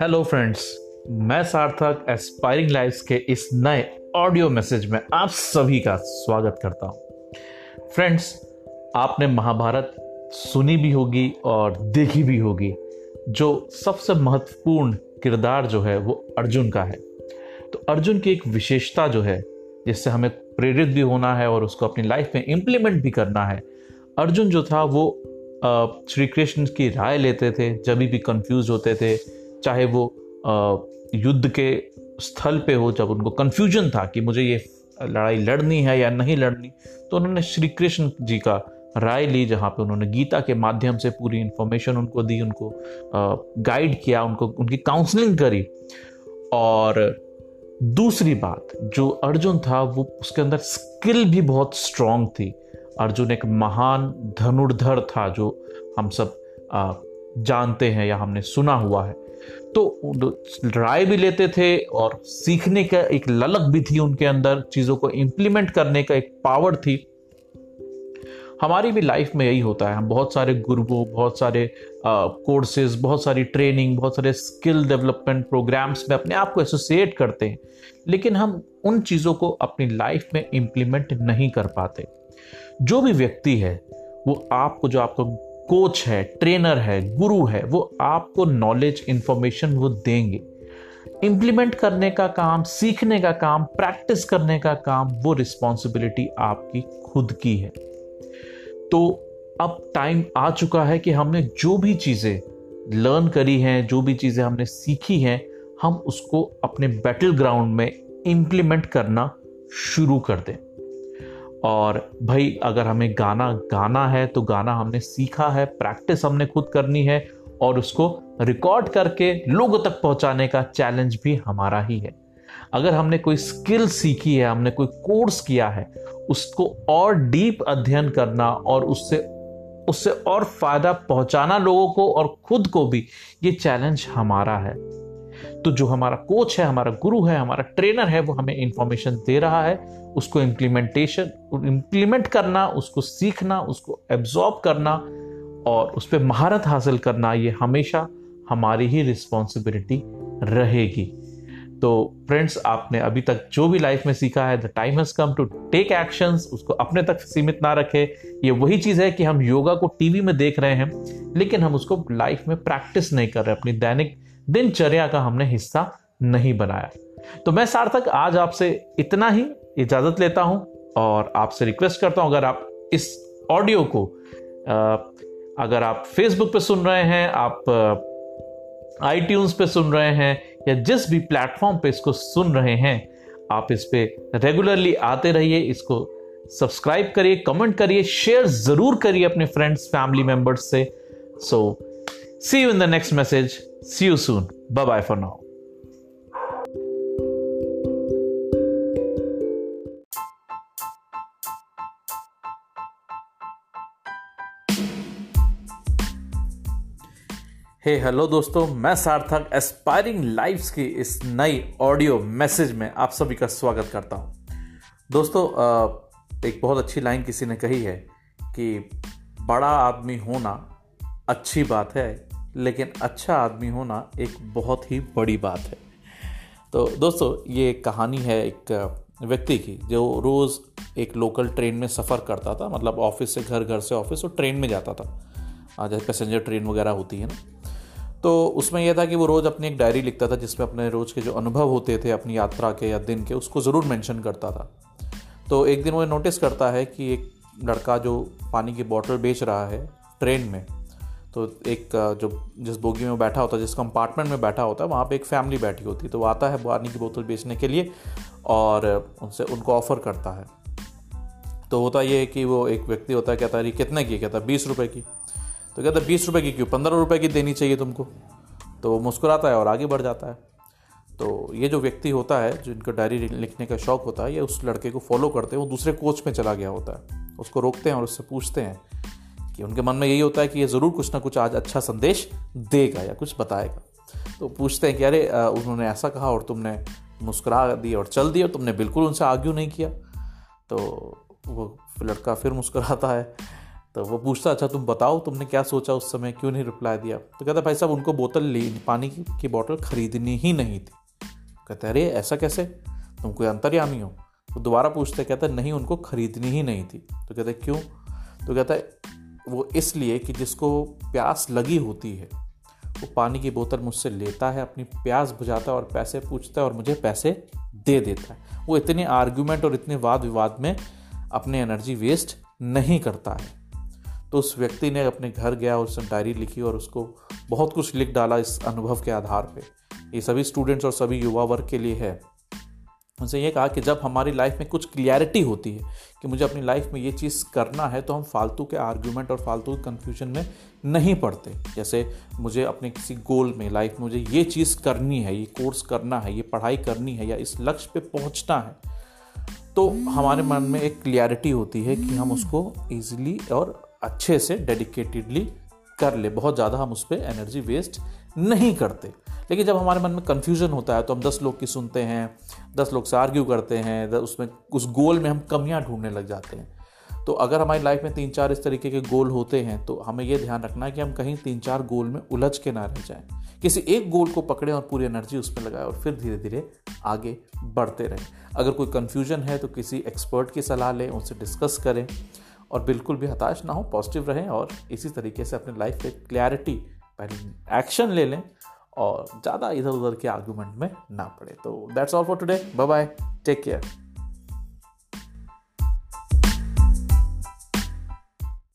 Hello friends मैं सार्थक aspiring lives के इस नए ऑडियो मैसेज में आप सभी का स्वागत करता हूँ। फ्रेंड्स आपने महाभारत सुनी भी होगी और देखी भी होगी। जो सबसे महत्वपूर्ण किरदार जो है वो अर्जुन का है। तो अर्जुन की एक विशेषता जो है, जिससे हमें प्रेरित भी होना है और उसको अपनी लाइफ में इम्प्लीमेंट भी करना है, अर्जुन जो था वो श्री कृष्ण की राय लेते थे, जब भी कंफ्यूज होते थे चाहे वो युद्ध के स्थल पे हो, जब उनको कन्फ्यूज़न था कि मुझे ये लड़ाई लड़नी है या नहीं लड़नी तो उन्होंने श्री कृष्ण जी का राय ली, जहाँ पे उन्होंने गीता के माध्यम से पूरी इन्फॉर्मेशन उनको दी, उनको गाइड किया, उनको, उनकी काउंसलिंग करी। और दूसरी बात, जो अर्जुन था, वो उसके अंदर स्किल भी बहुत स्ट्रांग थी। अर्जुन एक महान धनुर्धर था, जो हम सब जानते हैं या हमने सुना हुआ है। तो राय भी लेते थे और सीखने का एक ललक भी थी उनके अंदर, चीज़ों को इम्प्लीमेंट करने का एक पावर थी। हमारी भी लाइफ में यही होता है। हम बहुत सारे गुरुओं, बहुत सारे कोर्सेज बहुत सारी ट्रेनिंग बहुत सारे स्किल डेवलपमेंट प्रोग्राम्स में अपने आप को एसोसिएट करते हैं। लेकिन हम उन चीज़ों को अपनी लाइफ में इम्प्लीमेंट नहीं कर पाते। जो भी व्यक्ति है, वो आपको, जो आपको कोच है ट्रेनर है गुरु है, वो आपको नॉलेज इंफॉर्मेशन वो देंगे। इम्प्लीमेंट करने का काम, सीखने का काम प्रैक्टिस करने का काम, वो रिस्पॉन्सिबिलिटी आपकी खुद की है। तो अब टाइम आ चुका है कि हमने जो भी चीज़ें लर्न करी हैं, जो भी चीज़ें हमने सीखी हैं, हम उसको अपने बैटल ग्राउंड में इम्प्लीमेंट करना शुरू कर दें। और भाई, अगर हमें गाना गाना है तो गाना हमने सीखा है, प्रैक्टिस हमने खुद करनी है और उसको रिकॉर्ड करके लोगों तक पहुँचाने का चैलेंज भी हमारा ही है। अगर हमने कोई स्किल सीखी है, हमने कोई कोर्स किया है, उसको और डीप अध्ययन करना और उससे उससे और फ़ायदा पहुंचाना लोगों को और खुद को भी, ये चैलेंज हमारा है। तो जो हमारा कोच है, हमारा गुरु है, हमारा ट्रेनर है, वो हमें इंफॉर्मेशन दे रहा है। उसको इम्प्लीमेंटेशन इम्प्लीमेंट करना, उसको सीखना, उसको एब्जॉर्ब करना और उस पर महारत हासिल करना, ये हमेशा हमारी ही रिस्पॉन्सिबिलिटी रहेगी। तो फ्रेंड्स आपने अभी तक जो भी लाइफ में सीखा है the time has come to take actions उसको अपने तक सीमित ना रखे। ये वही चीज़ है कि हम योगा को टीवी में देख रहे हैं, लेकिन हम उसको लाइफ में प्रैक्टिस नहीं कर रहे, अपनी दैनिक दिनचर्या का हमने हिस्सा नहीं बनाया। तो मैं सार्थक आज आपसे इतना ही इजाज़त लेता हूँ और आपसे रिक्वेस्ट करता हूँ, अगर आप इस ऑडियो को अगर आप फेसबुक पे सुन रहे हैं, आप आई पे सुन रहे हैं, या जिस भी प्लेटफॉर्म पे इसको सुन रहे हैं, आप इस पे रेगुलरली आते रहिए, इसको सब्सक्राइब करिए कमेंट करिए शेयर ज़रूर करिए अपने फ्रेंड्स फैमिली मेंबर्स से। So see you in the next message see you soon bye bye for now hey hey, hello दोस्तों मैं सार्थक एस्पायरिंग लाइफ्स की इस नई ऑडियो मैसेज में आप सभी का स्वागत करता हूँ। दोस्तों एक बहुत अच्छी लाइन किसी ने कही है कि बड़ा आदमी होना अच्छी बात है। लेकिन अच्छा आदमी होना एक बहुत ही बड़ी बात है। तो दोस्तों, ये कहानी है एक व्यक्ति की, जो रोज़ एक लोकल ट्रेन में सफ़र करता था। मतलब ऑफ़िस से घर घर से ऑफ़िस और ट्रेन में जाता था। जैसे पैसेंजर ट्रेन वगैरह होती है ना। तो उसमें यह था कि वो रोज़ अपनी एक डायरी लिखता था, जिसमें अपने रोज़ के जो अनुभव होते थे, अपनी यात्रा के या दिन के, उसको ज़रूर मेंशन करता था। तो एक दिन वो नोटिस करता है कि एक लड़का जो पानी की बॉटल बेच रहा है ट्रेन में तो एक जो जिस बोगी में बैठा होता है जिस कंपार्टमेंट में बैठा होता है वहाँ पे एक फैमिली बैठी होती। है तो वो आता है पानी की बोतल बेचने के लिए और उनसे, उनको ऑफ़र करता है। तो होता ये है कि वो एक व्यक्ति होता है, कहता है कितने की? कहता है, बीस रुपये की। तो कहता है, बीस रुपये की क्यों? पंद्रह रुपये की देनी चाहिए तुमको। तो वो मुस्कुराता है और आगे बढ़ जाता है। तो ये जो व्यक्ति होता है, जो इनको डायरी लिखने का शौक होता है, ये उस लड़के को फॉलो करते हैं, वो दूसरे कोच में चला गया होता है। उसको रोकते हैं और उससे पूछते हैं कि उनके मन में यही होता है कि ये ज़रूर कुछ ना कुछ आज अच्छा संदेश देगा या कुछ बताएगा। तो पूछते हैं कि अरे उन्होंने ऐसा कहा और तुमने मुस्कुरा दी और चल दी और तुमने बिल्कुल उनसे आर्ग्यू नहीं किया। तो वो लड़का फिर मुस्कुराता है। तो वो पूछता अच्छा तुम बताओ तुमने क्या सोचा उस समय? क्यों नहीं रिप्लाई दिया? तो कहता भाई साहब उनको बोतल ली पानी की, की बोतल खरीदनी ही नहीं थी। कहते अरे ऐसा कैसे? तुम कोई अंतर्यामी हो? तो दोबारा पूछते कहता नहीं उनको खरीदनी ही नहीं थी। तो कहते क्यों? तो कहता वो इसलिए कि जिसको प्यास लगी होती है, वो पानी की बोतल मुझसे लेता है, अपनी प्यास बुझाता है और पैसे पूछता है और मुझे पैसे दे देता है। वो इतने आर्ग्यूमेंट और इतने वाद विवाद में अपनी एनर्जी वेस्ट नहीं करता है। तो उस व्यक्ति ने अपने घर गया और उसने डायरी लिखी और उसको बहुत कुछ लिख डाला इस अनुभव के आधार पे। ये सभी स्टूडेंट्स और सभी युवा वर्ग के लिए है। उनसे ये कहा कि जब हमारी लाइफ में कुछ क्लियरिटी होती है कि मुझे अपनी लाइफ में ये चीज़ करना है तो हम फालतू के आर्ग्यूमेंट और फालतू के कन्फ्यूज़न में नहीं पड़ते जैसे मुझे अपने किसी गोल में लाइफ में मुझे ये चीज़ करनी है, ये कोर्स करना है, ये पढ़ाई करनी है या इस लक्ष्य पे पहुँचना है तो हमारे मन में एक क्लियरिटी होती है कि हम उसको ईजिली और अच्छे से डेडिकेटेडली कर ले। बहुत ज़्यादा हम उस पर एनर्जी वेस्ट नहीं करते। लेकिन जब हमारे मन में कन्फ्यूज़न होता है तो हम दस लोग की सुनते हैं, दस लोग से आर्ग्यू करते हैं उसमें, उस गोल में हम कमियाँ ढूँढने लग जाते हैं। तो अगर हमारी लाइफ में तीन चार इस तरीके के गोल होते हैं तो हमें यह ध्यान रखना है कि हम कहीं तीन चार गोल में उलझ के ना रह जाएँ। किसी एक गोल को पकड़ें और पूरी एनर्जी उस पर लगाएँ और फिर धीरे धीरे आगे बढ़ते रहें। अगर कोई कन्फ्यूज़न है तो किसी एक्सपर्ट की सलाह लें, उनसे डिस्कस करें और बिल्कुल भी हताश ना हो पॉजिटिव रहें और इसी तरीके से अपने लाइफ पे क्लैरिटी पहले एक्शन ले लें। और ज़्यादा इधर उधर के आर्गूमेंट में ना पड़े। तो that's all for today bye bye take care